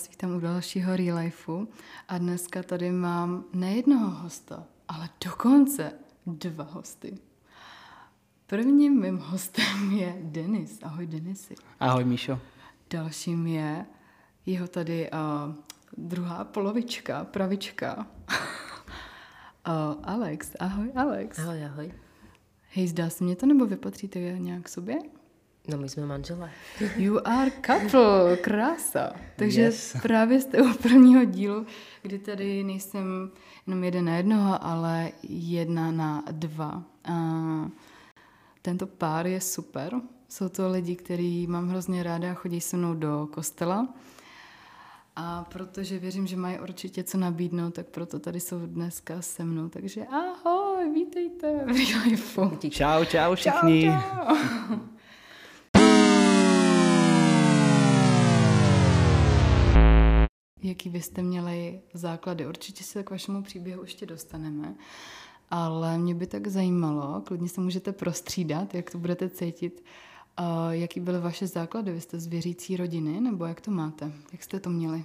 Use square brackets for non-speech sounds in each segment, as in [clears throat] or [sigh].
Vás vítám u dalšího Real Lifeu a dneska tady mám ne jednoho hosta, ale dokonce dva hosty. Prvním mým hostem je Denis. Ahoj Denisy. Ahoj Míšo. Dalším je jeho tady uh, druhá polovička, pravička. uh, [laughs] Alex. Ahoj Alex. Ahoj, ahoj. Hej, zdá se mě to, nebo vy patříte nějak sobě? No my jsme manželé. [laughs] You are couple, krása. Takže yes. právě jste u prvního dílu, kdy tady nejsem jenom jeden na jednoho, ale jedna na dva. A tento pár je super. Jsou to lidi, který mám hrozně ráda a chodí se mnou do kostela. A protože věřím, že mají určitě co nabídnout, tak proto tady jsou dneska se mnou. Takže ahoj, vítejte [laughs] v Real. Čau, čau všichni. Čau, čau. Jaký byste měli základy? Určitě se k vašemu příběhu ještě dostaneme, ale mě by tak zajímalo, klidně se můžete prostřídat, jak to budete cítit, jaký byly vaše základy? Vy jste z věřící rodiny, nebo jak to máte? Jak jste to měli?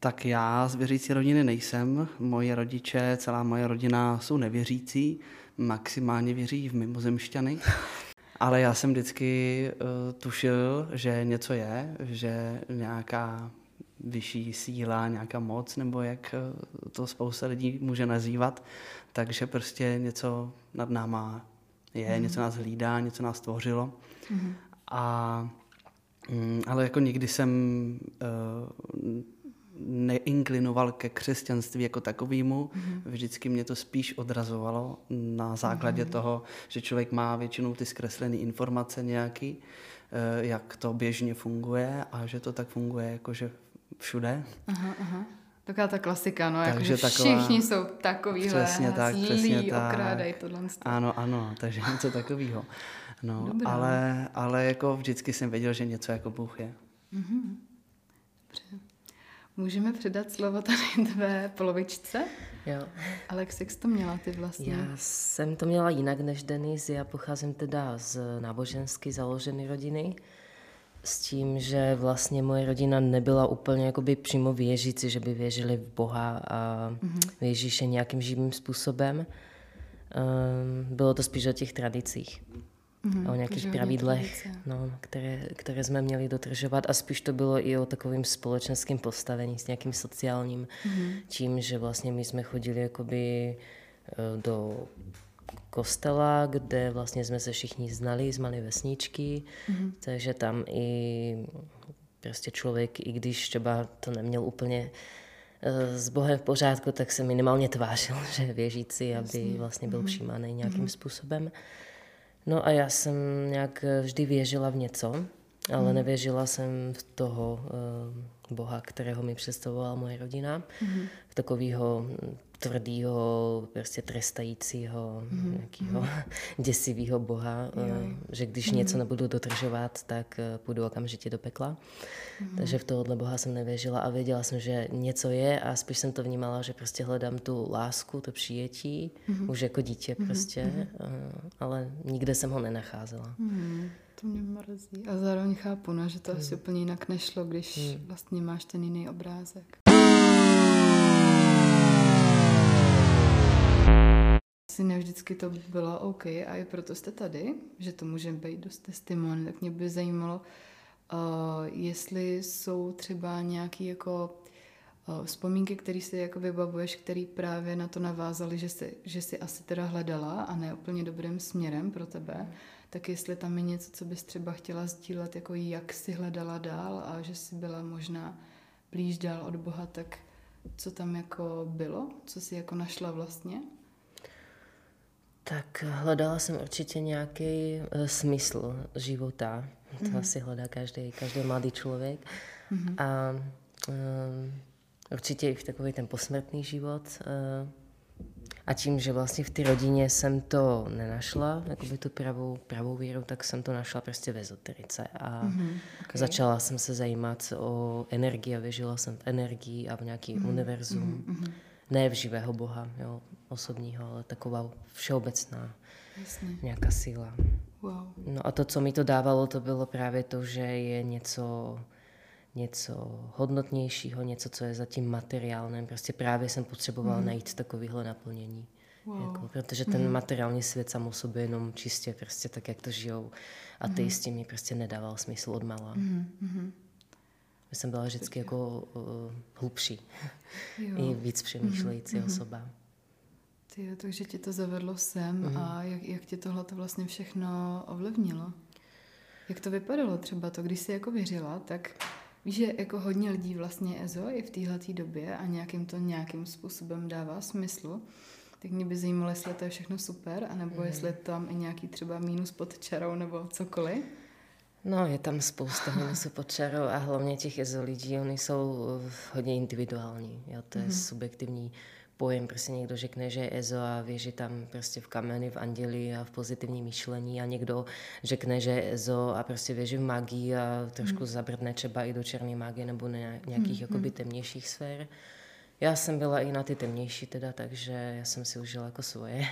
Tak já z věřící rodiny nejsem. Moje rodiče, celá moje rodina jsou nevěřící, maximálně věří v mimozemšťany. [laughs] Ale já jsem vždycky uh, tušil, že něco je, že nějaká vyšší síla, nějaká moc, nebo jak eh, to spousta lidí může nazývat. Takže prostě něco nad náma je, mm. něco nás hlídá, něco nás tvořilo. Mm. A, ale jako nikdy jsem uh, neinklinoval ke křesťanství jako takovému. Mm. Vždycky mě to spíš odrazovalo na základě mm. toho, že člověk má většinou ty zkreslené informace nějaký, uh, jak to běžně funguje a že to tak funguje, jako že všude. Aha, aha. Taková ta klasika, no, takže jako, taková, všichni jsou takovýhle přesně tak, zlí, přesně tak. okrádají tohle. Ano, ano, takže [laughs] něco takového. No, ale, ale jako vždycky jsem věděl, že něco jako Bůh je. Mm-hmm. Dobře. Můžeme předat slovo tady tvé polovičce? Jo. Alex, jak jsi to měla ty vlastně? Já jsem to měla jinak než Denis. Já pocházím teda z nábožensky založené rodiny s tím, že vlastně moje rodina nebyla úplně jakoby přímo věřící, že by věřili v Boha a mm-hmm. v Ježíše nějakým živým způsobem. Um, bylo to spíš o těch tradicích. Mm-hmm, o nějakých pravidlech, no, které, které jsme měli dotržovat a spíš to bylo i o takovým společenským postavení s nějakým sociálním, mm-hmm. tím, že vlastně my jsme chodili jakoby eh, do kostela, kde vlastně jsme se všichni znali z malé vesničky, mm-hmm. takže tam i prostě člověk, i když třeba to neměl úplně eh, s Bohem v pořádku, tak se minimálně tvářil, [laughs] že věřící, aby vlastně byl mm-hmm. přijímaný nějakým mm-hmm. způsobem. No a já jsem nějak vždy věřila v něco, ale mm. nevěřila jsem v toho uh, Boha, kterého mi představovala moje rodina, mm. v takového tvrdého, prostě trestajícího, mm. nějakého mm. [laughs] děsivého boha, uh, že když mm. něco nebudu dotržovat, tak uh, půjdu okamžitě do pekla. Mm. Takže v tohohle boha jsem nevěřila a věděla jsem, že něco je a spíš jsem to vnímala, že prostě hledám tu lásku, to přijetí, mm. už jako dítě prostě, mm. uh, ale nikde jsem ho nenacházela. Mm. To mě mrzí. A zároveň chápu, no, že to mm. asi úplně jinak nešlo, když mm. vlastně máš ten jiný obrázek. Asi ne vždycky to bylo OK. A i proto jste tady, že to může být dost testimony, tak mě by zajímalo, uh, jestli jsou třeba nějaké jako uh, vzpomínky, které si jako vybavuješ, které právě na to navázaly, že jsi, že jsi asi teda hledala a ne úplně dobrým směrem pro tebe, tak jestli tam je něco, co bys třeba chtěla sdílet, jako jak jsi hledala dál a že jsi byla možná blíž dál od Boha, tak co tam jako bylo, co jsi jako našla vlastně? Tak hledala jsem určitě nějaký uh, smysl života. To mm-hmm. asi hledá každý, každý mladý člověk. Mm-hmm. A um, určitě i v takový ten posmrtný život. Uh, a tím, že vlastně v té rodině jsem to nenašla, jakoby tu pravou, pravou víru, tak jsem to našla prostě v ezoterice. A mm-hmm, okay. začala jsem se zajímat o energii a věřila jsem v energii a v nějaký mm-hmm, univerzum. Mm-hmm ne v živého Boha, jo, osobního, ale taková všeobecná Jasně. nějaká síla. Wow. No a to, co mi to dávalo, to bylo právě to, že je něco, něco hodnotnějšího, něco, co je zatím materiálním. Prostě právě jsem potřebovala mm. najít takovýhle naplnění. Wow. Jako, protože ten mm. materiální svět sam o sobě jenom čistě prostě tak, jak to žijou. A ty mm. mi prostě nedával smysl od mala. Mm. Já jsem byla vždycky jako uh, hlubší jo. i víc přemýšlející mm. osoba. Ty, takže ti to zavedlo sem mm. a jak, jak tě tohle to vlastně všechno ovlivnilo? Jak to vypadalo třeba to, když jsi jako věřila, tak víš, že jako hodně lidí vlastně EZO i v téhle době a nějakým to nějakým způsobem dává smyslu, tak mě by zajímalo, jestli to je všechno super, anebo mm. jestli je tam i nějaký třeba mínus pod čarou nebo cokoliv. No, je tam spousta [sighs] minusů pod čarou a hlavně těch EZO lidí, oni jsou hodně individuální, jo, to je mm. subjektivní pojem, prostě někdo řekne, že je EZO a věří tam prostě v kameny, v anděli a v pozitivní myšlení a někdo řekne, že je EZO a prostě věří v magii a trošku hmm. zabrdne třeba i do černé magie nebo na nějakých hmm. jakoby temnějších sfér. Já jsem byla i na ty temnější teda, takže já jsem si užila jako svoje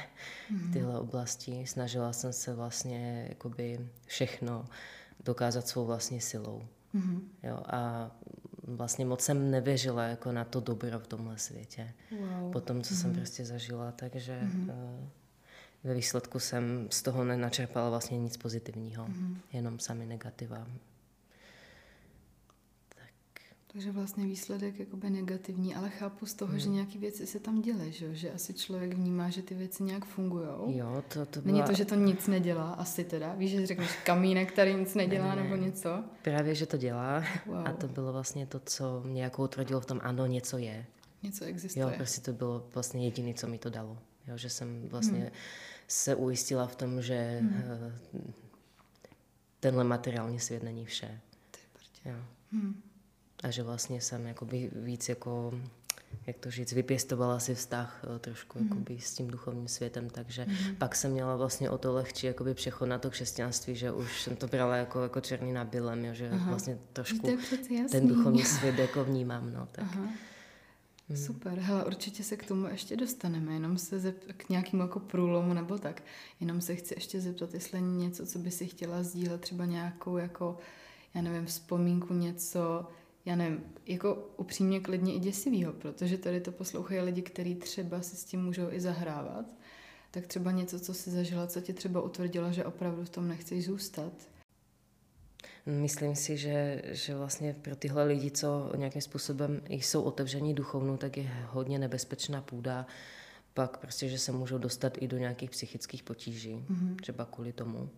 hmm. tyhle oblasti. Snažila jsem se vlastně jakoby všechno dokázat svou vlastní silou. Mm-hmm. Jo, a vlastně moc jsem nevěřila jako na to dobro v tomhle světě. Wow. Po tom, co mm-hmm. jsem prostě zažila, takže mm-hmm. uh, ve výsledku jsem z toho nenačerpala vlastně nic pozitivního, mm-hmm. jenom sami negativa. Takže vlastně výsledek jakoby negativní, ale chápu z toho, hmm. že nějaké věci se tam děly, že? že asi člověk vnímá, že ty věci nějak fungují. Jo, to, to byla... Není to, že to nic nedělá, asi teda. Víš, že řekneš kamínek, který nic nedělá ne, nebo něco? Právě, že to dělá wow. a to bylo vlastně to, co mě jako utvrdilo v tom, ano, něco je. Něco existuje. Jo, prostě to bylo vlastně jediné, co mi to dalo. Jo, že jsem vlastně hmm. se ujistila v tom, že hmm. tenhle materiální svět není vše. Jo. Hmm a že vlastně jsem jakoby víc jako jak to říct, vypěstovala si vztah eh, trošku mm. jakoby s tím duchovním světem, takže mm. pak jsem měla vlastně o to lehčí jakoby přechod na to křesťanství, že už jsem to brala jako, jako černý na bílém, že Aha. vlastně trošku ten duchovní svět jako vnímám, no, tak. Aha. Mm. Super, hele, určitě se k tomu ještě dostaneme, jenom se zep- k nějakému jako průlomu nebo tak, jenom se chci ještě zeptat, jestli něco, co by si chtěla sdílet, třeba nějakou jako, já nevím, vzpomínku, něco, já nevím, jako upřímně klidně i děsivýho, protože tady to poslouchají lidi, kteří třeba si s tím můžou i zahrávat, tak třeba něco, co si zažila, co tě třeba utvrdilo, že opravdu v tom nechceš zůstat. Myslím si, že, že vlastně pro tyhle lidi, co nějakým způsobem jsou otevření duchovnou, tak je hodně nebezpečná půda, pak prostě, že se můžou dostat i do nějakých psychických potíží, mm-hmm. třeba kvůli tomu.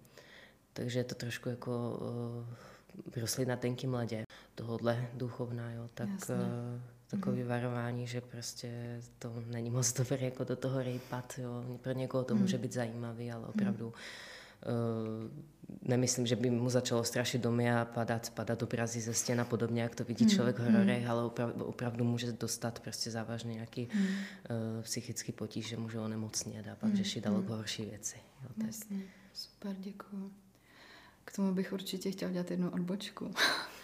Takže je to trošku jako uh, rostlit na tenkým ledě tohohle duchovná, jo, tak Jasně. uh, takový mm-hmm. varování, že prostě to není moc dobré jako do toho rejpat, jo. Pro někoho to mm. může být zajímavý, ale opravdu mm. uh, nemyslím, že by mu začalo strašit domy a padat, padat obrazy ze stěn a podobně, jak to vidí mm. člověk v hororech, ale opravdu, opravdu může dostat prostě závažně nějaký mm. uh, psychický potíž, že může onemocnit a pak mm. řešit daleko mm. horší věci. Jo, tak. Jasně. Super, děkuji. K tomu bych určitě chtěla dělat jednu odbočku. [laughs]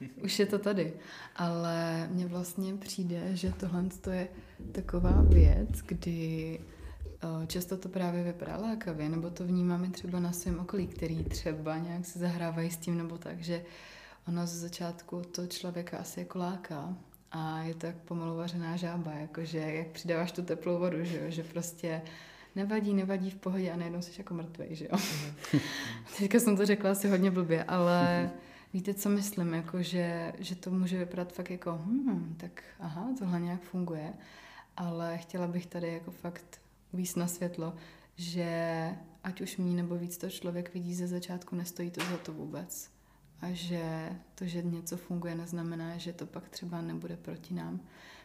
[laughs] Už je to tady. Ale mně vlastně přijde, že tohle je taková věc, kdy eh, často to právě vypadá lákavě, nebo to vnímáme třeba na svém okolí, který třeba nějak se zahrávají s tím, nebo tak, že ono ze začátku to člověka asi jako láká a je to jak pomalu vařená žába, jakože jak přidáváš tu teplou vodu, že, jo? že prostě nevadí, nevadí v pohodě a najednou jsi jako mrtvej, že jo. Mhm. [laughs] Teďka jsem to řekla asi hodně blbě, ale [laughs] Víte, co myslím? Jako, že, že to může vypadat fakt jako, hmm, tak aha, tohle nějak funguje, ale chtěla bych tady jako fakt víc na světlo, že ať už mí nebo víc to člověk vidí ze začátku, nestojí to za to vůbec. A že to, že něco funguje, neznamená, že to pak třeba nebude proti nám,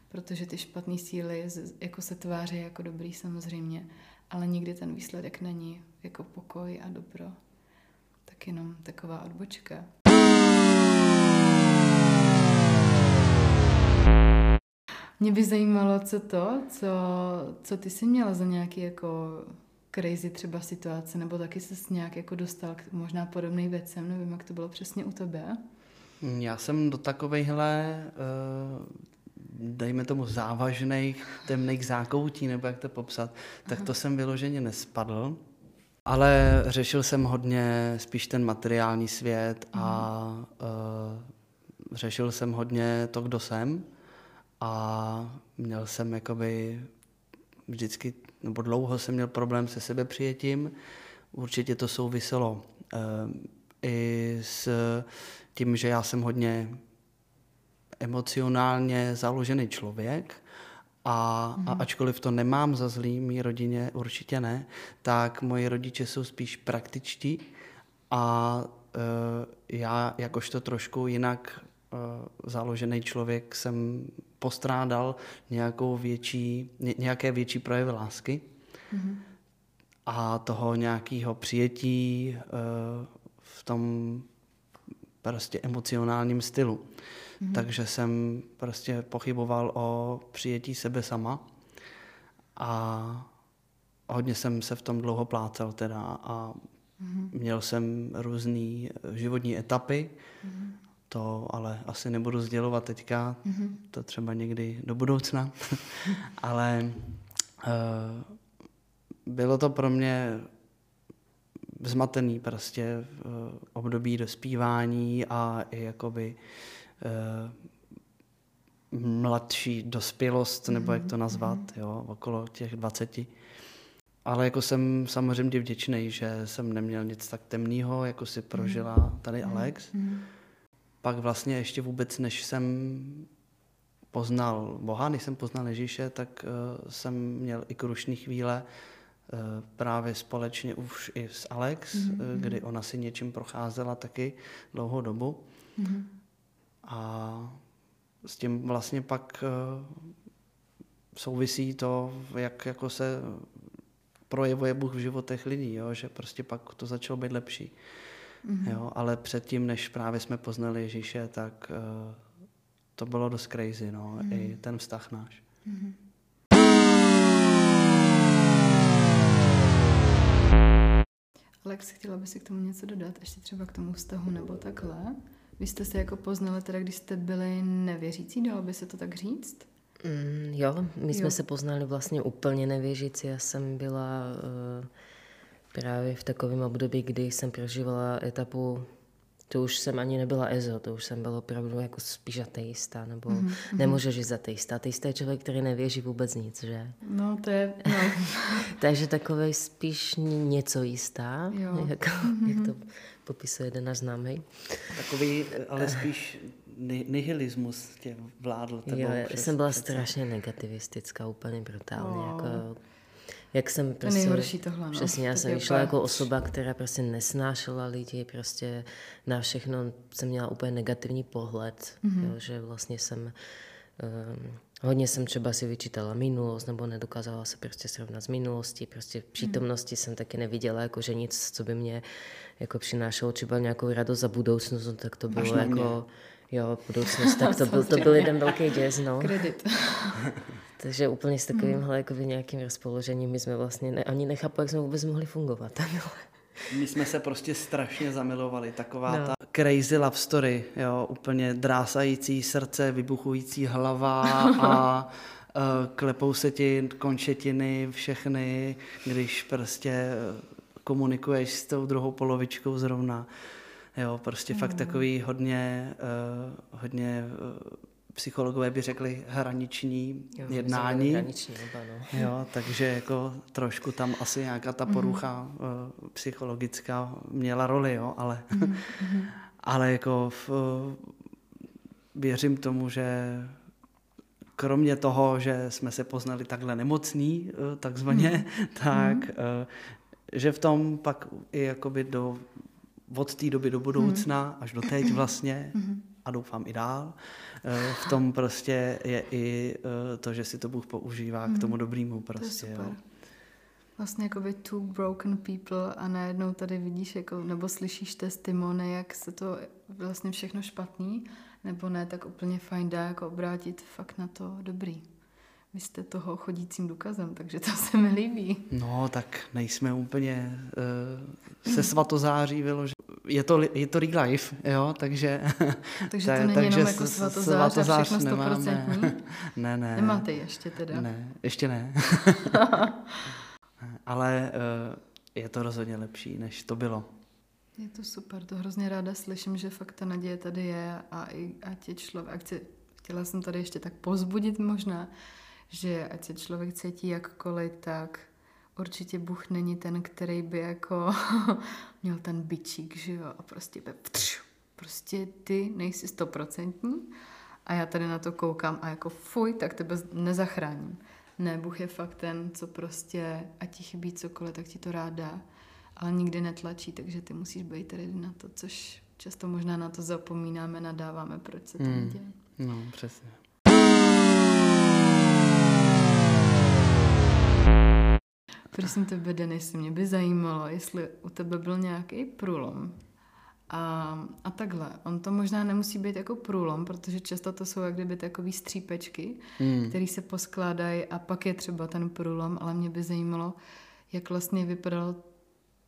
protože ty špatné síly jako se tváří jako dobrý samozřejmě, ale nikdy ten výsledek není jako pokoj a dobro. Tak jenom taková odbočka. Mě by zajímalo, co to, co, co ty jsi měla za nějaký jako crazy třeba situace, nebo taky se nějak jako dostal k možná podobným věcem, nevím, jak to bylo přesně u tebe. Já jsem do takovejhle, uh, dejme tomu závažných, temných zákoutí, nebo jak to popsat, tak Aha. to jsem vyloženě nespadl. Ale řešil jsem hodně spíš ten materiální svět a uh, řešil jsem hodně to, kdo jsem a měl jsem jakoby vždycky, nebo dlouho jsem měl problém se sebepřijetím. Určitě to souviselo uh, i s tím, že já jsem hodně emocionálně založený člověk a, mm. a mhm. ačkoliv to nemám za zlý mý rodině, určitě ne, tak moji rodiče jsou spíš praktičtí a uh, já jakožto trošku jinak uh, založený člověk jsem postrádal nějakou větší, ně, nějaké větší projevy lásky mm. a toho nějakého přijetí uh, v tom prostě emocionálním stylu. Mm-hmm. Takže jsem prostě pochyboval o přijetí sebe sama a hodně jsem se v tom dlouho plácel teda a mm-hmm. měl jsem různé životní etapy, mm-hmm. To ale asi nebudu sdělovat teďka, mm-hmm. to třeba někdy do budoucna, [laughs] ale uh, bylo to pro mě zmatený prostě v období dospívání a i jakoby Eh, mladší dospělost, nebo jak to mhm, nazvat, mhm. jo, okolo těch 20. Ale jako jsem samozřejmě vděčný, že jsem neměl nic tak temného, jako si prožila mhm. tady Alex. Pak vlastně ještě vůbec, než jsem poznal Boha, než jsem poznal Ježíše, tak uh, jsem měl i krušní chvíle uh, právě společně už i s Alex, mm-hmm. uh, kdy ona si něčím procházela taky dlouhou dobu. Mm-hmm. A s tím vlastně pak eh, souvisí to, jak jako se projevuje Bůh v životech lidí, jo? že prostě pak to začalo být lepší. Mm-hmm. Jo? Ale předtím, než právě jsme poznali Ježíše, tak uh, to bylo dost crazy, no? Mm-hmm. i ten vztah náš. Mm-hmm. Alex, chtěla by si k tomu něco dodat, ještě třeba k tomu vztahu nebo takhle? Vy jste se jako poznali teda, když jste byli nevěřící, dalo by se to tak říct? Mm, jo, my jsme jo. se poznali vlastně úplně nevěřící. Já jsem byla uh, právě v takovém období, kdy jsem prožívala etapu to už jsem ani nebyla EZO, to už jsem byla opravdu jako spíš ateista, nebo mm-hmm. nemůžeš žít ateista. Ateista je člověk, který nevěří vůbec nic, že? No, to je, no. [laughs] Takže takový spíš něco jistá, jo. Jak, mm-hmm. jak to popisuje jeden náš známý. Takový, ale spíš nihilismus tě vládl. Jo, jsem byla přece. strašně negativistická, úplně brutálně. Wow. Jako, jak jsem prostě... Nejhorší tohle, no. Přesně, já jsem vyšla jako osoba, která prostě nesnášela lidi, prostě na všechno jsem měla úplně negativní pohled, mm-hmm. jo, že vlastně jsem... Um, hodně jsem třeba si vyčítala minulost, nebo nedokázala se prostě srovnat s minulostí, prostě v přítomnosti mm. jsem taky neviděla jako, že nic, co by mě jako přinášelo třeba nějakou radost za budoucnost, no, tak to bylo jako... Jo, budoucnost, tak to byl, to byl jeden velký děs, no. Kredit. [laughs] Takže úplně s takovýmhle hmm. jako nějakým rozpoložením my jsme vlastně ne, ani nechápu, jak jsme vůbec mohli fungovat. My jsme se prostě strašně zamilovali, taková no. ta crazy love story, jo, úplně drásající srdce, vybuchující hlava a uh, [laughs] klepou se ti končetiny všechny, když prostě komunikuješ s tou druhou polovičkou zrovna. Jo, prostě mm. fakt takový hodně, uh, hodně uh, psychologové by řekli hraniční jo, jednání. Hraniční oba, no. jo, takže jako trošku tam asi nějaká ta porucha mm. uh, psychologická měla roli, jo, ale, mm. [laughs] ale jako v, uh, věřím tomu, že kromě toho, že jsme se poznali takhle nemocný, uh, takzvaně, mm. [laughs] tak. Uh, že v tom pak i jakoby do, od té doby do budoucna mm. až do teď vlastně mm. a doufám i dál, Eh, v tom prostě je i eh, to, že si to Bůh používá hmm. k tomu dobrýmu prostě. To jo. Vlastně jako by two broken people a najednou tady vidíš jako, nebo slyšíš testimony, jak se to vlastně všechno špatný, nebo ne, tak úplně fajn dá jako obrátit fakt na to dobrý. Vy jste toho chodícím důkazem, takže to se mi líbí. No, tak nejsme úplně uh, se svatozáří vyložili. Je to, je to real life, jo, takže... Takže to není takže jenom jako svatozář, svatozář a všechno 100%? [laughs] ne, ne. Nemáte ještě teda? Ne, ještě ne. [laughs] Ale uh, je to rozhodně lepší, než to bylo. Je to super, to hrozně ráda slyším, že fakt ta naděje tady je a i ať je člověk, chtěla jsem tady ještě tak pozbudit možná, že ať se člověk cítí jakkoliv, tak určitě Bůh není ten, který by jako [laughs] měl ten bičík, že jo, a prostě by prostě ty nejsi stoprocentní a já tady na to koukám a jako fuj, tak tebe nezachráním. Ne, Bůh je fakt ten, co prostě, ať ti chybí cokoliv, tak ti to rád dá, ale nikdy netlačí, takže ty musíš být tady na to, což často možná na to zapomínáme, nadáváme, proč se to hmm. děje. No, přesně. Prosím tebe, Denis, mě by zajímalo, jestli u tebe byl nějaký průlom. A, a takhle. On to možná nemusí být jako průlom, protože často to jsou jak kdyby takové střípečky, mm. které se poskládají a pak je třeba ten průlom, ale mě by zajímalo, jak vlastně vypadalo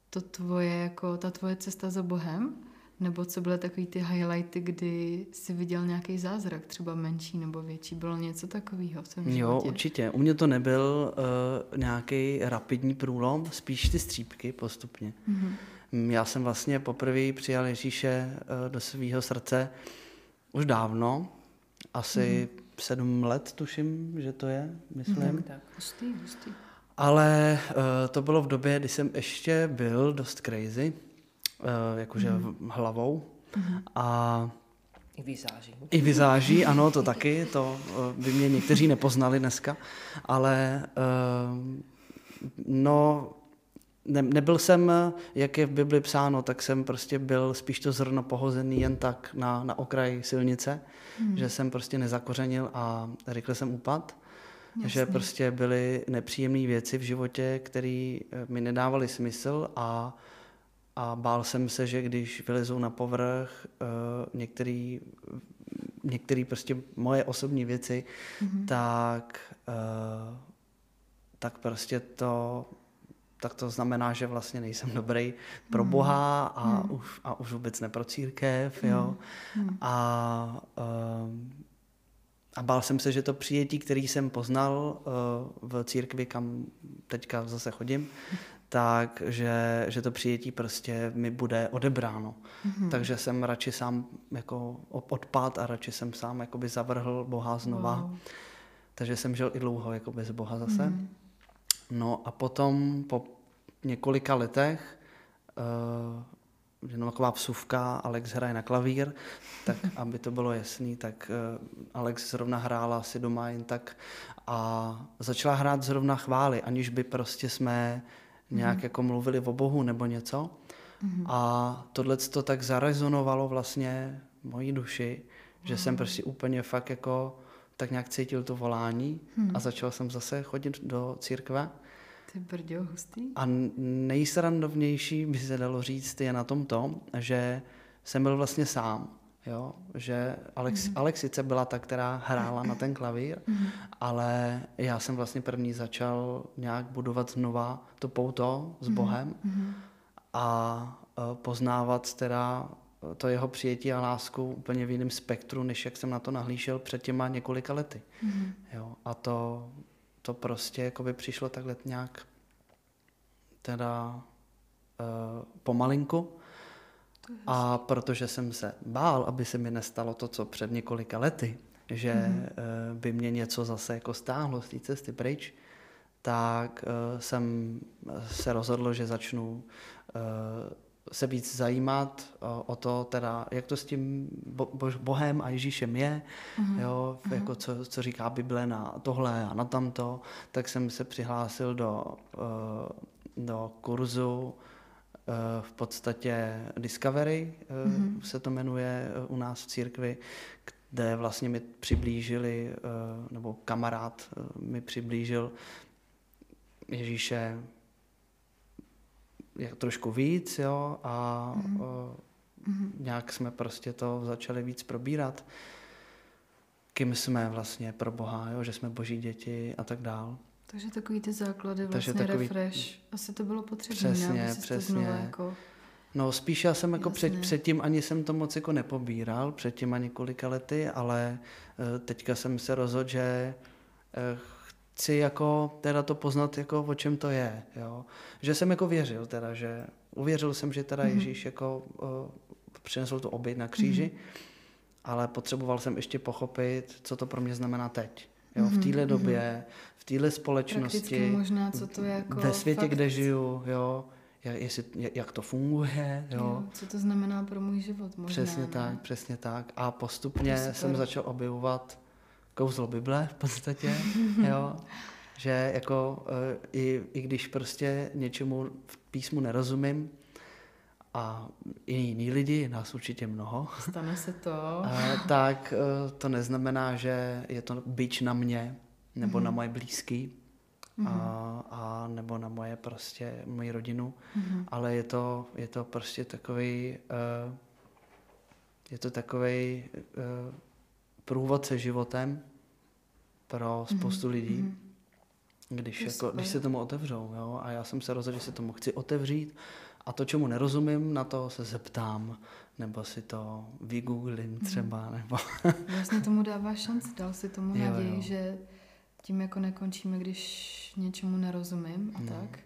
to tvoje, jako ta tvoje cesta za Bohem, nebo co byly takový ty highlighty, kdy jsi viděl nějaký zázrak, třeba menší nebo větší, bylo něco takového v tom Jo, určitě. U mě to nebyl uh, nějaký rapidní průlom, spíš ty střípky postupně. Mm-hmm. Já jsem vlastně poprvé přijal Ježíše uh, do svého srdce už dávno, asi mm-hmm. sedm let tuším, že to je, myslím. Mm-hmm. Tak, tak. Hustý, hustý. Ale uh, to bylo v době, kdy jsem ještě byl dost crazy, jakože mm. hlavou. Mm. A i vizáží. I vizáží, ano, to taky, to uh, by mě někteří nepoznali dneska, ale uh, no, ne, nebyl jsem, jak je v Bibli psáno, tak jsem prostě byl spíš to zrno pohozený jen tak na, na okraj silnice, mm. že jsem prostě nezakořenil a rychle jsem upad. Jasně. Že prostě byly nepříjemné věci v životě, které mi nedávaly smysl a a bál jsem se, že když vylezou na povrch uh, některý, některý prostě moje osobní věci, mm-hmm. tak, uh, tak prostě to tak to znamená, že vlastně nejsem dobrý pro mhm. Boha a, mm. už, a už vůbec ne pro církev, jo. Mm. A, uh, a bál jsem se, že to přijetí, který jsem poznal uh, v církvi, kam teďka zase chodím, tak, že, že to přijetí prostě mi bude odebráno. Mm-hmm. Takže jsem radši sám jako odpad a radši jsem sám jakoby zavrhl Boha znova. Wow. Takže jsem žil i dlouho jako bez Boha zase. Mm-hmm. No a potom po několika letech uh, jenom taková vsuvka, Alex hraje na klavír, tak [laughs] aby to bylo jasný, tak uh, Alex zrovna hrála si doma jen tak a začala hrát zrovna chvály, aniž by prostě jsme nějak mm. jako mluvili o Bohu nebo něco. Mm. A tohle to tak zarezonovalo vlastně mojí duši, že mm. jsem prostě úplně fakt jako tak nějak cítil to volání mm. a začal jsem zase chodit do církve. Ty brďo, hustý. A nejsrandovnější by se dalo říct je na tom to, že jsem byl vlastně sám. Jo, že Alex, mm-hmm. Alexice byla ta, která hrála na ten klavír, mm-hmm. ale já jsem vlastně první začal nějak budovat znova to pouto s mhm. Bohem mm-hmm. a uh, poznávat teda to jeho přijetí a lásku úplně v jiném spektru, než jak jsem na to nahlížel před těma několika lety. Mm-hmm. Jo, a to, to prostě jako by přišlo takhle nějak teda uh, pomalinku. A protože jsem se bál, aby se mi nestalo to, co před několika lety, že mm. by mě něco zase jako stáhlo z té cesty pryč, tak uh, jsem se rozhodl, že začnu se víc zajímat o, to, teda, jak to s tím bo, Bohem a Ježíšem je, mm. jo, mm. jako co, co říká Bible na tohle a na tamto, tak jsem se přihlásil do, do kurzu Eh, v podstatě Discovery mm-hmm. se to jmenuje eh, u nás v církvi, kde vlastně mi přiblížili, nebo kamarád mi přiblížil Ježíše jak trošku víc, jo, a mm-hmm. nějak jsme prostě to začali víc probírat, kým jsme vlastně pro Boha, jo, že jsme boží děti a tak dál. Takže takový ty základy vlastně Takže takový... refresh. Asi to bylo potřebné, přesně, aby přesně. To jako... No spíš já jsem jako před, předtím ani jsem to moc jako nepobíral, předtím ani několika lety, ale uh, teďka jsem se rozhodl, že uh, chci jako teda to poznat, jako o čem to je, jo. Že jsem jako věřil teda, že uvěřil jsem, že teda mm-hmm. Ježíš jako uh, přinesl tu oběť na kříži, mm-hmm. ale potřeboval jsem ještě pochopit, co to pro mě znamená teď. Jo, v téhle mm-hmm. době, v téhle společnosti, Prakticky možná, co to je jako ve světě, fakt... kde žiju, jo, jestli, jak to funguje. Jo. Jo, co to znamená pro můj život možná. Přesně ne? tak, přesně tak. A postupně jsem začal objevovat kouzlo Bible v podstatě, [laughs] jo. Že jako eh, i, i když prostě něčemu v písmu nerozumím, a i jiní lidi, nás určitě mnoho. Stane se to. A, tak eh, to neznamená, že je to byč na mě nebo mm-hmm. na moje blízký mm-hmm. a, a nebo na moje prostě, moji rodinu, mm-hmm. ale je to, je to prostě takový uh, je to takový uh, průvodce životem pro mhm. spoustu mm-hmm. lidí, když, jako, když se tomu otevřou. Jo? A já jsem se rozhodl, že se tomu chci otevřít a to, čemu nerozumím, na to se zeptám, nebo si to vygooglím mhm. třeba. Nebo... vlastně tomu dává šanci, dal si tomu naději, že tím jako nekončíme, když něčemu nerozumím a no. tak.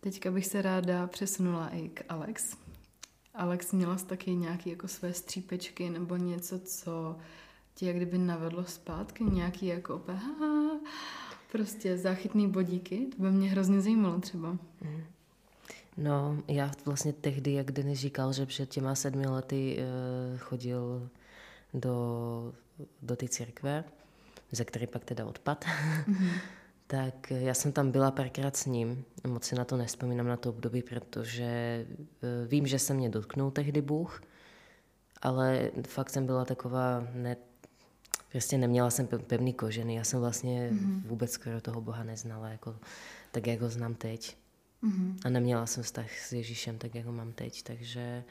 Teďka bych se ráda přesunula i k Alex. Alex, měla jsi taky nějaké jako své střípečky nebo něco, co tě jak kdyby navedlo zpátky, nějaký jako aha, prostě záchytný bodíky, to by mě hrozně zajímalo třeba. Mm. No, já vlastně tehdy, jak Denis říkal, že před těma sedmi lety uh, chodil do, do té církve, ze které pak teda odpad, mm-hmm. [laughs] tak já jsem tam byla párkrát s ním. Moc si na to nespomínám na to období, protože uh, vím, že se mě dotknul tehdy Bůh, ale fakt jsem byla taková ne, prostě neměla jsem pevný koženy. Já jsem vlastně mm-hmm. vůbec skoro toho Boha neznala, jako, tak jak ho znám teď. Mm-hmm. A neměla jsem vztah s Ježíšem tak, jak ho mám teď. Takže,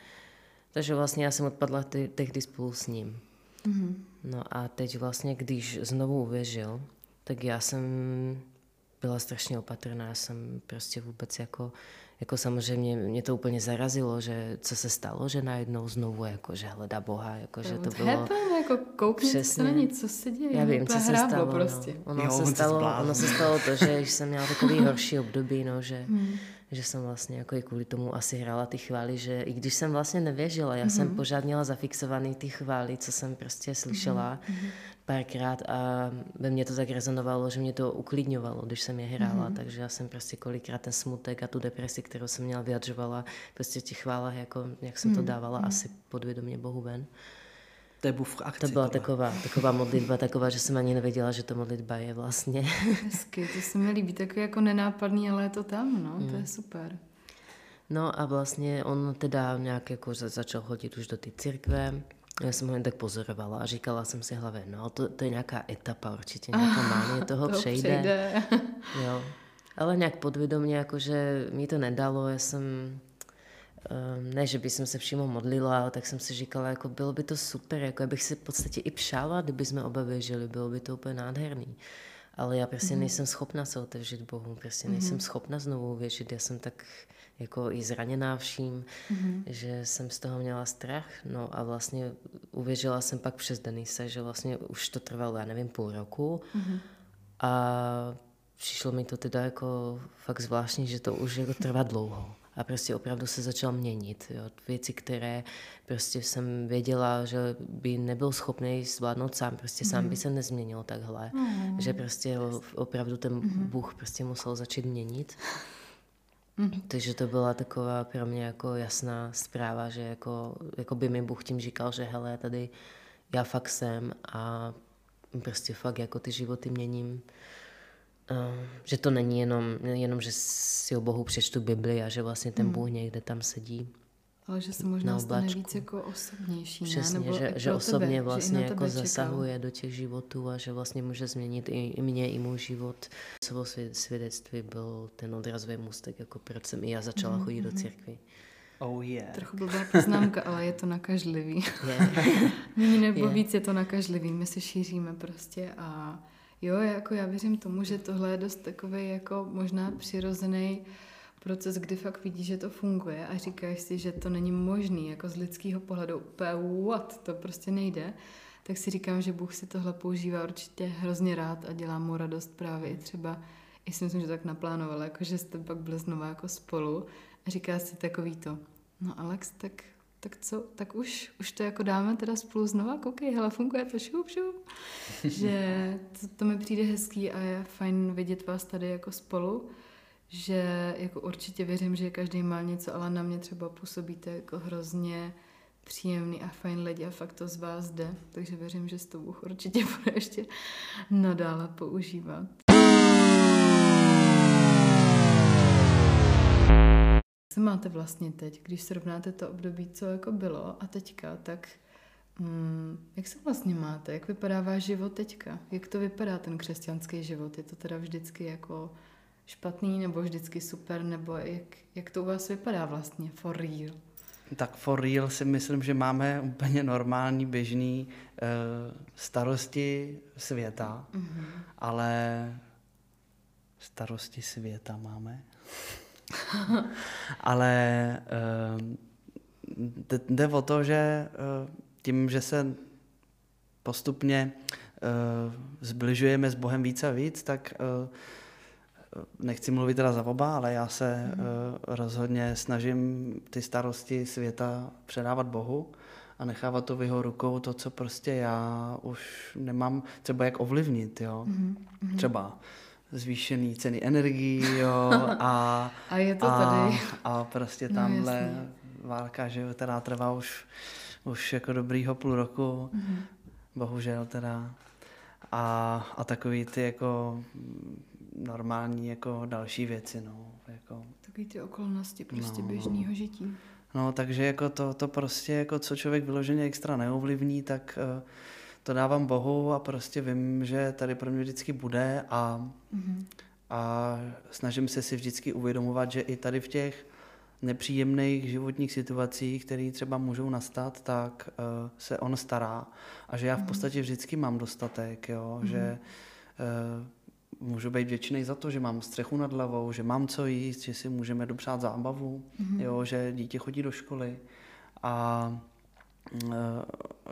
takže vlastně já jsem odpadla te- tehdy spolu s ním. Mm-hmm. No a teď vlastně, když znovu uvěřil, tak já jsem byla strašně opatrná. Já jsem prostě vůbec jako jako samozřejmě mě to úplně zarazilo, že co se stalo, že najednou znovu jako, že hledá Boha, jako, že to bylo... Happen, jako koukni přesně, na co se děje. Já vím, co se stalo. No. Prostě. No. Ono, jo, se stalo ono se stalo to, že jsem měla takový [laughs] horší období, no, že, hmm. že jsem vlastně jako i kvůli tomu asi hrála ty chvály, že i když jsem vlastně nevěřila, já hmm. jsem pořád měla zafixovaný ty chvály, co jsem prostě slyšela, hmm párkrát a ve mně to tak rezonovalo, že mě to uklidňovalo, když jsem je hrála, mm-hmm. takže já jsem prostě kolikrát ten smutek a tu depresi, kterou jsem měla, vyjadřovala prostě v těch chválách, jako jak jsem mm-hmm. to mhm. dávala mm-hmm. asi podvědomě Bohu ven. To, je v akci, to byla taková, taková modlitba, taková, že jsem ani nevěděla, že to modlitba je vlastně. [laughs] Hezky, to se mi líbí, takový jako nenápadný, ale je to tam, no, mm. to je mhm. super. No a vlastně on teda nějak jako začal chodit už do té církve, já jsem ho jen tak pozorovala a říkala jsem si hlavě, no to, to je nějaká etapa určitě, nějaká mánie toho [laughs] to přejde. přejde. jo. Ale nějak podvědomě, jakože mi to nedalo, já jsem, ne, že by jsem se vším modlila, tak jsem si říkala, jako bylo by to super, jako já bych si v podstatě i přála, kdyby jsme oba věřili, bylo by to úplně nádherný. Ale já prostě mm-hmm. nejsem schopna se otevřít Bohu, prostě nejsem mm-hmm. schopna znovu věřit, já jsem tak jako i zraněná vším, mm-hmm. že jsem z toho měla strach. No a vlastně uvěřila jsem pak přes Denise, že vlastně už to trvalo, já nevím, půl roku. Mm-hmm. A přišlo mi to teda jako fakt zvláštní, že to už jako trvá dlouho. A prostě opravdu se začal měnit. Jo. Věci, které prostě jsem věděla, že by nebyl schopný zvládnout sám, prostě mm. sám by mhm. se nezměnil takhle. Mm. Že prostě opravdu ten mm. Bůh prostě musel začít měnit. Mm-hmm. Takže to byla taková pro mě jako jasná zpráva, že jako, jako by mi Bůh tím říkal, že hele, tady já fakt jsem a prostě fakt jako ty životy měním. Uh, že to není jenom, jenom, že si o Bohu přečtu Bibli a že vlastně ten mm. Bůh někde tam sedí. Ale že se možná stane víc jako osobnější, Přesně, ne? Nebo že, že osobně tebe, vlastně že jako zasahuje čekal. do těch životů a že vlastně může změnit i, i mě, i můj život. Svou svědectví byl ten odrazový můstek, jako proč jsem i já začala mm-hmm. chodit do mhm. církvy. Oh yeah. Trochu blbá poznámka, ale je to nakažlivý. Yeah. [laughs] Méně nebo yeah. víc je to nakažlivý, my se šíříme prostě a jo, jako já věřím tomu, že tohle je dost takový jako možná přirozený proces, kdy fakt vidíš, že to funguje a říkáš si, že to není možný, jako z lidského pohledu úplně what, to prostě nejde, tak si říkám, že Bůh si tohle používá určitě hrozně rád a dělá mu radost právě i třeba, i si myslím, že tak naplánoval, jako že jste pak byli znovu jako spolu a říká si takový to, no Alex, tak tak co, tak už, už to jako dáme teda spolu znova, koukej, hele, funguje to, šup, šup. [laughs] že to, to mi přijde hezký a je fajn vidět vás tady jako spolu, že jako určitě věřím, že každý má něco, ale na mě třeba působíte jako hrozně příjemný a fajn lidi a fakt to z vás jde, takže věřím, že s to Bůh určitě [laughs] bude ještě nadále používat. Co máte vlastně teď, když srovnáte to období, co jako bylo a teďka, tak hmm, jak se vlastně máte? Jak vypadá váš život teďka? Jak to vypadá ten křesťanský život? Je to teda vždycky jako špatný nebo vždycky super? Nebo jak, jak to u vás vypadá vlastně for real? Tak for real si myslím, že máme úplně normální, běžný uh, starosti světa, mm-hmm. ale starosti světa máme. [laughs] Ale uh, jde o to, že uh, tím, že se postupně uh, zbližujeme s Bohem víc a víc, tak nechci mluvit teda za oba, ale já se mm. uh, rozhodně snažím ty starosti světa předávat Bohu a nechávat to v jeho rukou, to, co prostě já už nemám třeba jak ovlivnit, jo. Mm. Třeba zvýšený ceny energií, jo, [laughs] a, a je to a, tady. A prostě no, tamhle no, válka, že jo, která trvá už, už jako dobrýho půl roku, mm-hmm. bohužel teda. A, a takový ty jako normální jako další věci, no. Jako, takový ty okolnosti prostě no, běžného žití. No, takže jako to, to prostě, jako co člověk vyloženě extra neovlivní, tak uh, to dávám Bohu a prostě vím, že tady pro mě vždycky bude a, mm-hmm. a snažím se si vždycky uvědomovat, že i tady v těch nepříjemných životních situacích, které třeba můžou nastat, tak uh, se on stará a že já v mhm. podstatě vždycky mám dostatek, jo? Mm-hmm. že uh, můžu být vděčný za to, že mám střechu nad hlavou, že mám co jíst, že si můžeme dopřát zábavu, mm-hmm. jo? že dítě chodí do školy a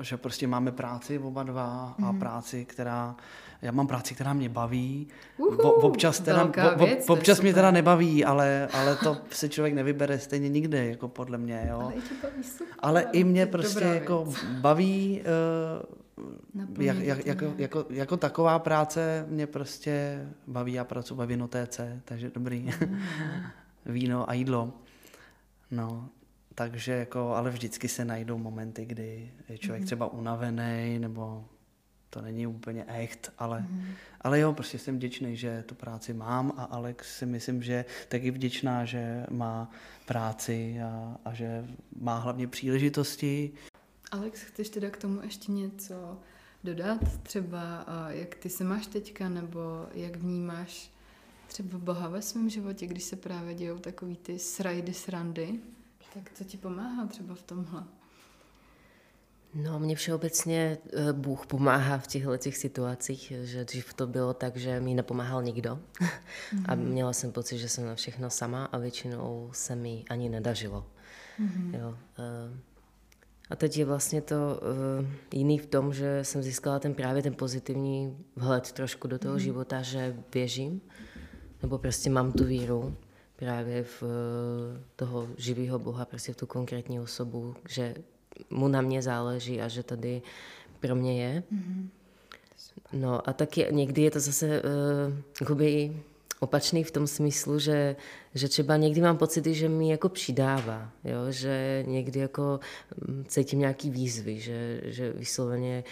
že prostě máme práci oba dva a mm. práci, která, já mám práci, která mě baví. Uhu, občas teda, věc, občas mě teda nebaví, ale, ale to se člověk nevybere stejně nikdy, jako podle mě, jo. Ale i, baví super, ale i mě prostě jako věc. baví, uh, jak, jak, jako, jako, jako taková práce mě prostě baví, já pracuji ve vinotéce, takže dobrý. Mm. [laughs] Víno a jídlo. No, takže jako, ale vždycky se najdou momenty, kdy je člověk mm-hmm. třeba unavený, nebo to není úplně echt, ale, mm-hmm. ale jo, prostě jsem vděčný, že tu práci mám a Alex si myslím, že taky vděčná, že má práci a, a že má hlavně příležitosti. Alex, chceš teda k tomu ještě něco dodat? Třeba jak ty se máš teďka, nebo jak vnímáš třeba Boha ve svém životě, když se právě dějou takový ty srajdy, srandy? Tak co ti pomáhá třeba v tomhle? No, mě všeobecně eh, Bůh pomáhá v těchto těch situacích, že dřív to bylo tak, že mi nepomáhal nikdo mm-hmm. [laughs] a měla jsem pocit, že jsem na všechno sama a většinou se mi ani nedařilo. Mm-hmm. Jo. Eh, a teď je vlastně to uh, jiný v tom, že jsem získala ten právě ten pozitivní vhled trošku do toho mm-hmm. života, že běžím, nebo prostě mám tu víru právě v eh, toho živého Boha, prostě v tu konkrétní osobu, že mu na mě záleží a že tady pro mě je. Mm-hmm. No a taky někdy je to zase uh, opačný v tom smyslu, že, že třeba někdy mám pocity, že mi jako přidává, jo? že někdy jako mm, cítím nějaký výzvy, že, že vysloveně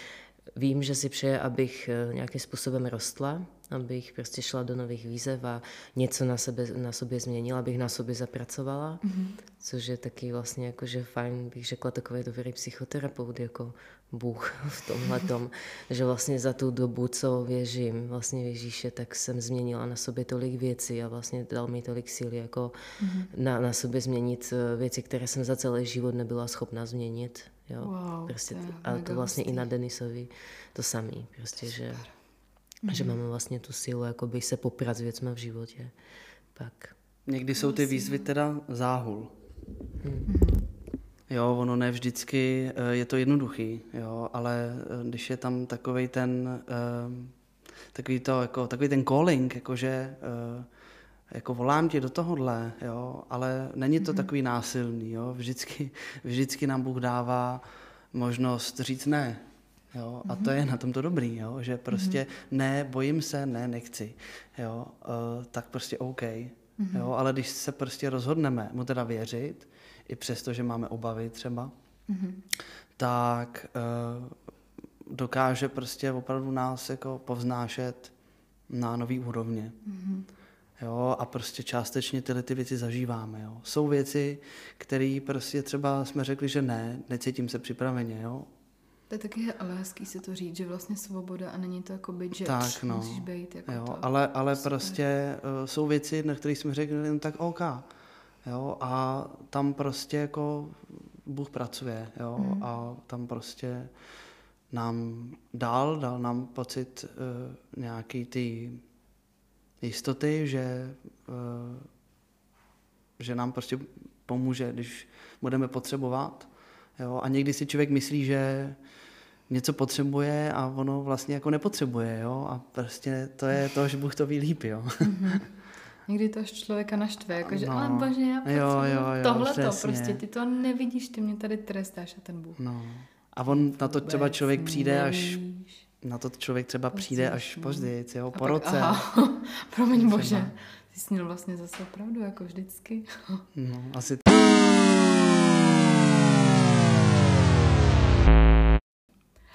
vím, že si přeje, abych eh, nějakým způsobem rostla, abych prostě šla do nových výzev a něco na, sebe, na sobě změnila, abych na sobě zapracovala, mm-hmm. což je taky vlastně jako, že fajn, bych řekla, takový dobrý psychoterapeut, jako Bůh [laughs] v tomhle tom, že vlastně za tu dobu, co věřím vlastně Ježíše, tak jsem změnila na sobě tolik věcí a vlastně dal mi tolik síly jako mm-hmm. na, na sobě změnit eh, věci, které jsem za celý život nebyla schopná změnit. Jo? Wow, prostě, to a to vlastně hustý. i na Denisovi to samý, prostě, Super. že mm-hmm. že máme vlastně tu sílu jakoby se poprat s věcmi v životě. Pak. Někdy jsou ty výzvy teda záhul. Mm-hmm. Jo, ono ne vždycky eh, je to jednoduchý, jo, ale eh, když je tam takový ten, eh, takový, to, jako, takový ten calling, jakože jako volám tě do tohohle, jo, ale není to mm-hmm. takový násilný, jo, vždycky, vždycky nám Bůh dává možnost říct ne, jo, a to je na tom to dobrý, jo, že prostě mm-hmm. ne, bojím se, ne, nechci, jo, uh, tak prostě OK, mm-hmm. jo, ale když se prostě rozhodneme mu teda věřit, i přesto, že máme obavy třeba, mm-hmm. tak uh, dokáže prostě opravdu nás jako povznášet na nový úrovně. Mm-hmm. Jo, a prostě částečně tyhle ty věci zažíváme. Jo. Jsou věci, které prostě třeba jsme řekli, že ne, necítím se připraveně. Jo. To je taky ale hezký si to říct, že vlastně svoboda a není to jako být, že tak, no. musíš být. Jako jo, to. ale, ale prostě uh, jsou věci, na které jsme řekli, no, tak OK. Jo, a tam prostě jako Bůh pracuje, jo, mm. a tam prostě nám dal, dal nám pocit uh, nějaký ty jistoty, že, uh, že nám prostě pomůže, když budeme potřebovat. Jo, a někdy si člověk myslí, že něco potřebuje a ono vlastně jako nepotřebuje, jo, a prostě to je to, že Bůh to ví líp, jo. Mm-hmm. [laughs] Někdy to až člověka naštve, jakože, no. ale bože, já jo, jo, jo, tohle to, prostě ty to nevidíš, ty mě tady trestáš a ten Bůh. No. A on na to třeba člověk přijde až, na to člověk třeba přijde až později, jo, po pak, roce. Aha, [laughs] promiň bože, ty jsi měl vlastně zase pravdu, jako vždycky. [laughs] no, asi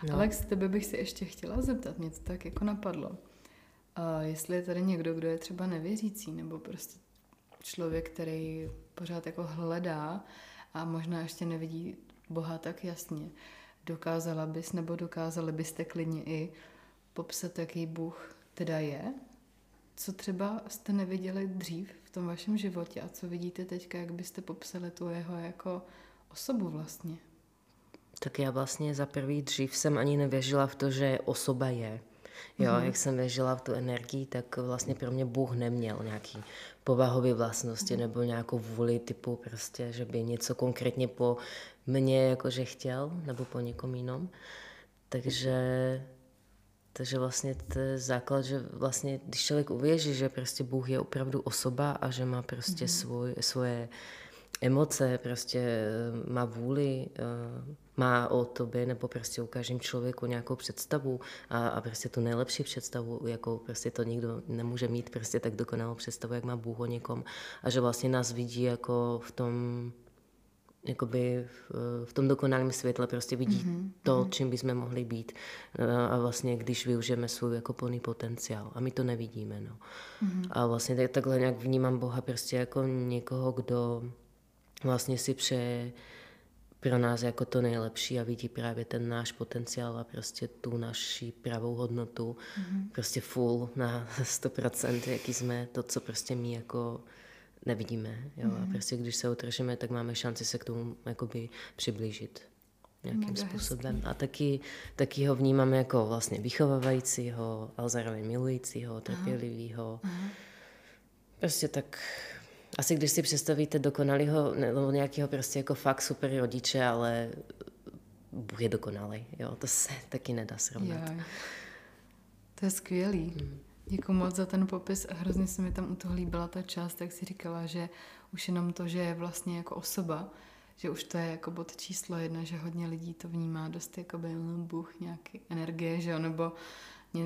No. Alex, tebe bych si ještě chtěla zeptat, mě to tak jako napadlo. A jestli je tady někdo, kdo je třeba nevěřící, nebo prostě člověk, který pořád jako hledá a možná ještě nevidí Boha tak jasně, dokázala bys nebo dokázali byste klidně i popsat, jaký Bůh teda je? Co třeba jste neviděli dřív v tom vašem životě a co vidíte teďka, jak byste popsali tu jeho jako osobu vlastně? Tak já vlastně za prvý dřív jsem ani nevěřila v to, že osoba je. Jo, mm-hmm. jak jsem věřila v tu energii, tak vlastně pro mě Bůh neměl nějaký povahové vlastnosti mm-hmm. nebo nějakou vůli typu prostě, že by něco konkrétně po mně jakože chtěl nebo po někom jinom. Takže, takže vlastně to je základ, že vlastně když člověk uvěří, že prostě Bůh je opravdu osoba a že má prostě mm-hmm. svoj, svoje emoce, prostě eh, má vůli, eh, má o tobě nebo prostě o každém člověku nějakou představu a, a prostě tu nejlepší představu, jako prostě to nikdo nemůže mít prostě tak dokonalou představu, jak má Bůh o někom a že vlastně nás vidí jako v tom jakoby v, v tom dokonalém světle prostě vidí mm-hmm. to, mhm. čím bychom mohli být eh, a vlastně když využijeme svůj jako plný potenciál a my to nevidíme, no. Mm-hmm. A vlastně takhle nějak vnímám Boha prostě jako někoho, kdo vlastně si přeje pro nás jako to nejlepší a vidí právě ten náš potenciál a prostě tu naši pravou hodnotu, mm-hmm. prostě full na [laughs] 100%, jaký jsme, to, co prostě my jako nevidíme. Jo? Mm-hmm. A mhm. prostě když se utržíme, tak máme šanci se k tomu jakoby přiblížit nějakým Mega způsobem. Hezký. A taky, taky ho vnímáme jako vlastně vychovávajícího, ale zároveň milujícího, trpělivého. Prostě tak asi když si představíte dokonalého nebo nějakého prostě jako fakt super rodiče, ale Bůh je dokonalý, jo, to se [laughs] taky nedá srovnat. Jo. To je skvělý. Děkuji moc za ten popis hrozně se mi tam u toho líbila ta část, jak si říkala, že už jenom to, že je vlastně jako osoba, že už to je jako bod číslo jedna, že hodně lidí to vnímá dost jako by no, Bůh nějaký energie, že jo, nebo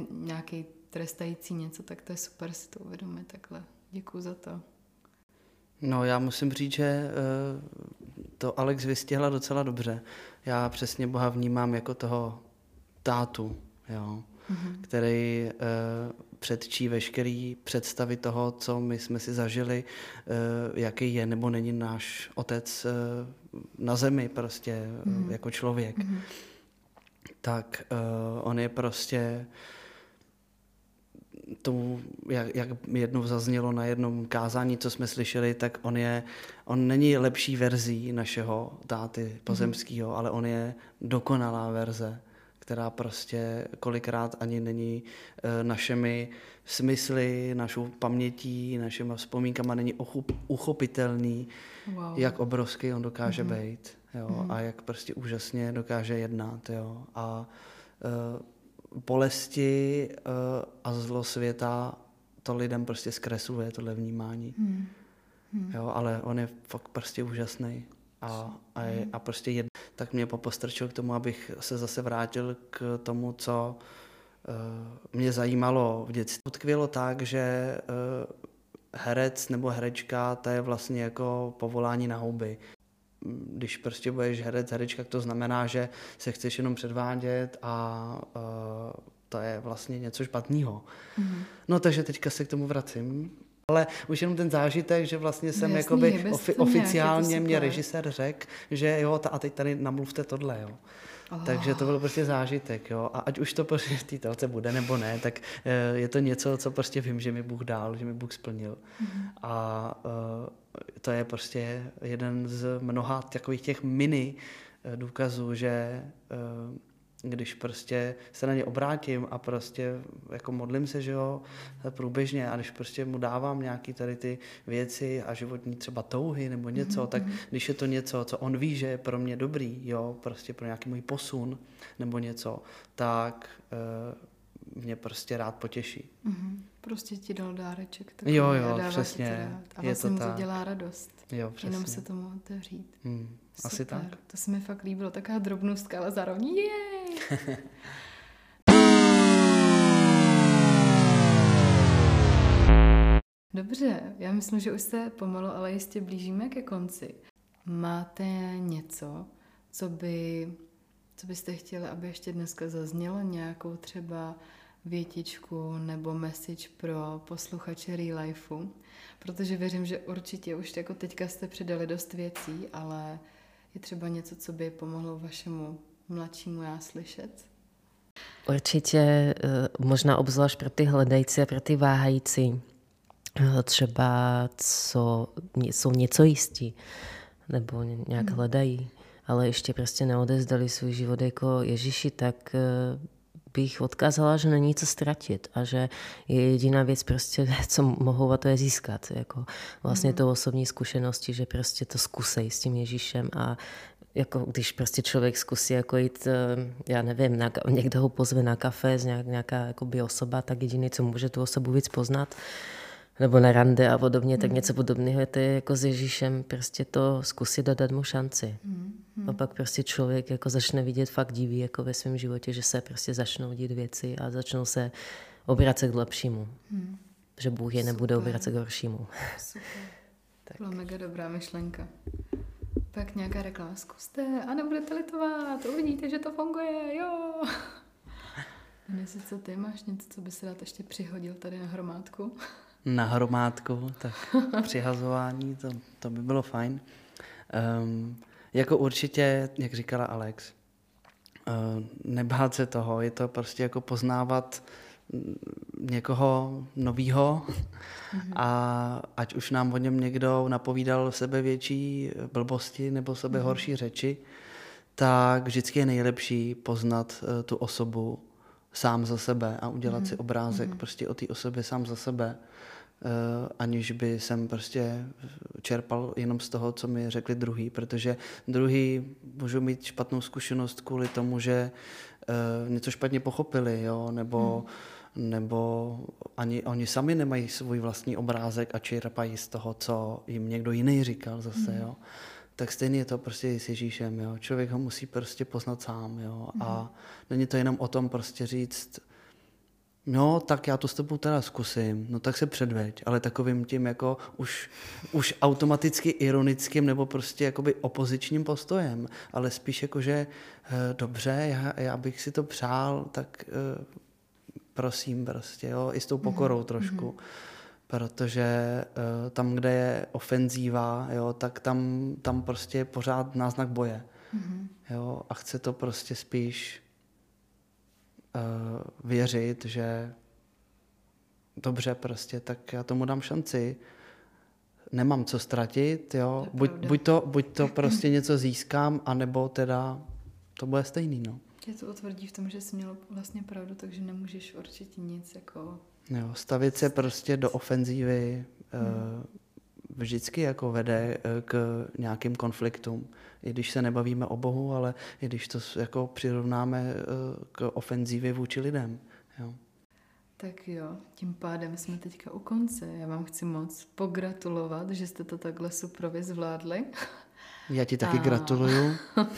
nějaký trestající něco, tak to je super si to uvědomit takhle. Děkuji za to. No já musím říct, že eh, to Alex vystihla docela dobře. Já přesně Boha vnímám jako toho tátu, jo, mm-hmm. který uh, předčí veškerý představy toho, co my jsme si zažili, uh, jaký je nebo není náš otec uh, na zemi prostě mm-hmm. jako člověk. Mm-hmm. Tak uh, on je prostě tomu, jak, jak jednou zaznělo na jednom kázání, co jsme slyšeli, tak on je, on není lepší verzí našeho táty pozemského, mm-hmm. ale on je dokonalá verze, která prostě kolikrát ani není e, našimi smysly, našou pamětí, našimi vzpomínkama není ochup, uchopitelný, wow. jak obrovský on dokáže mm-hmm. být jo, mm-hmm. a jak prostě úžasně dokáže jednat. Jo, a e, bolesti e, a zlo světa to lidem prostě zkresluje, tohle vnímání. Mm. Hmm. Jo, ale on je fakt prostě úžasný. A, a, je, a prostě jed, tak mě popostrčil k tomu, abych se zase vrátil k tomu, co uh, mě zajímalo v dětství. Utkvělo tak, že uh, herec nebo herečka, to je vlastně jako povolání na houby. Když prostě budeš herec, herečka, to znamená, že se chceš jenom předvádět a uh, to je vlastně něco špatného. Mm-hmm. No takže teďka se k tomu vracím ale už jenom ten zážitek, že vlastně jsem no, jasný, jakoby ofi- oficiálně mě režisér řekl, že jo, ta, a teď tady namluvte tohle, jo. Oh. Takže to byl prostě zážitek, jo. A ať už to prostě v té telce bude nebo ne, tak uh, je to něco, co prostě vím, že mi Bůh dal, že mi Bůh splnil. Mm. A uh, to je prostě jeden z mnoha takových těch mini uh, důkazů, že když prostě se na ně obrátím a prostě jako modlím se, že jo, průběžně a když prostě mu dávám nějaký tady ty věci a životní třeba touhy nebo něco, mm-hmm. tak mhm. když je to něco, co on ví, že je pro mě dobrý, jo, prostě pro nějaký můj posun nebo něco, tak uh, mě prostě rád potěší. Mm-hmm. Prostě ti dal dáreček. Takový, jo, jo, přesně. A vlastně je to, mu to dělá radost. Jo, přesně. Jenom se tomu otevřít. Hmm, asi tak. To se mi fakt líbilo, taková drobnostka, ale zároveň jej! [laughs] Dobře, já myslím, že už se pomalu, ale jistě blížíme ke konci. Máte něco, co by, co byste chtěli, aby ještě dneska zaznělo, nějakou třeba větičku nebo message pro posluchače Real Lifeu? Protože věřím, že určitě už jako teďka jste přidali dost věcí, ale je třeba něco, co by pomohlo vašemu mladšímu já slyšet? Určitě eh, možná obzvlášť pro ty hledající a pro ty váhající. Eh, třeba co, jsou něco jistí, nebo nějak hmm. hledají, ale ještě prostě neodezdali svůj život jako Ježíši, tak eh, bych odkázala, že není co ztratit a že je jediná věc prostě, [laughs] co mohou a to je získat. Jako vlastně mm. to osobní zkušenosti, že prostě to zkusej s tím Ježíšem a jako když prostě člověk zkusí jako jít, eh, já nevím, na, někdo ho pozve na kafe, z nějak, nějaká jakoby osoba, tak jediný, co může tu osobu víc poznat, nebo na rande a podobně, tak hmm. něco podobného je to jako s Ježíšem, prostě to zkusit a dát mu šanci. Hmm. A pak prostě člověk jako začne vidět fakt diví jako ve svém životě, že se prostě začnou dít věci a začnou se obracet k lepšímu. Hmm. Že Bůh je nebude obracet k horšímu. Super. [laughs] tak. Byla mega dobrá myšlenka. Pak nějaká reklama, zkuste a nebudete litovat, uvidíte, že to funguje, jo. [laughs] Dnes, co ty máš něco, co by se dát ještě přihodil tady na hromádku? Na hromádku, tak [laughs] přihazování, to, to by bylo fajn. Um, jako určitě, jak říkala Alex, uh, nebát se toho, je to prostě jako poznávat někoho novýho mm-hmm. a ať už nám o něm někdo napovídal sebe větší blbosti nebo sebe mm-hmm. horší řeči, tak vždycky je nejlepší poznat uh, tu osobu sám za sebe a udělat mm-hmm. si obrázek mm-hmm. prostě o té osobě sám za sebe, uh, aniž by jsem prostě čerpal jenom z toho, co mi řekli druhý, protože druhý můžou mít špatnou zkušenost kvůli tomu, že uh, něco špatně pochopili, jo, nebo mm nebo ani oni sami nemají svůj vlastní obrázek a čerpají z toho, co jim někdo jiný říkal zase, mm. jo. Tak stejně je to prostě s Ježíšem, jo. Člověk ho musí prostě poznat sám, jo. Mm. A mhm. není to jenom o tom prostě říct, no, tak já to s tebou teda zkusím, no tak se předveď, ale takovým tím jako už, už automaticky ironickým nebo prostě jakoby opozičním postojem, ale spíš jako, že eh, dobře, já, já bych si to přál, tak eh, prosím prostě, jo, i s tou pokorou mm-hmm. trošku. Protože uh, tam, kde je ofenzíva, jo, tak tam, tam prostě je pořád náznak boje. Mm-hmm. Jo, a chce to prostě spíš uh, věřit, že dobře prostě, tak já tomu dám šanci. Nemám co ztratit, jo. Buď, buď, to, buď to [clears throat] prostě něco získám, anebo teda to bude stejný, no. Tě to utvrdí v tom, že jsi měl vlastně pravdu, takže nemůžeš určitě nic jako... Jo, stavit se prostě do ofenzívy hmm. vždycky jako vede eh, k nějakým konfliktům. I když se nebavíme o Bohu, ale i když to jako přirovnáme eh, k ofenzívě vůči lidem. Jo. Tak jo, tím pádem jsme teďka u konce. Já vám chci moc pogratulovat, že jste to takhle suprově zvládli. Já ti taky a... gratuluju.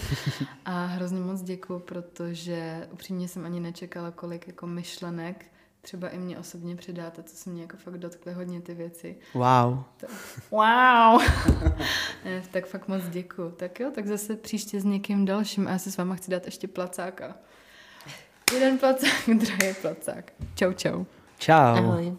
[laughs] a hrozně moc děkuji, protože upřímně jsem ani nečekala, kolik jako myšlenek třeba i mě osobně přidáte, co se mě jako fakt dotkly hodně ty věci. Wow. Tak, wow. [laughs] ne, tak fakt moc děkuji. Tak jo, tak zase příště s někým dalším a já se s váma chci dát ještě placáka. Jeden placák, [laughs] druhý placák. Čau, čau. Čau. Ahoj.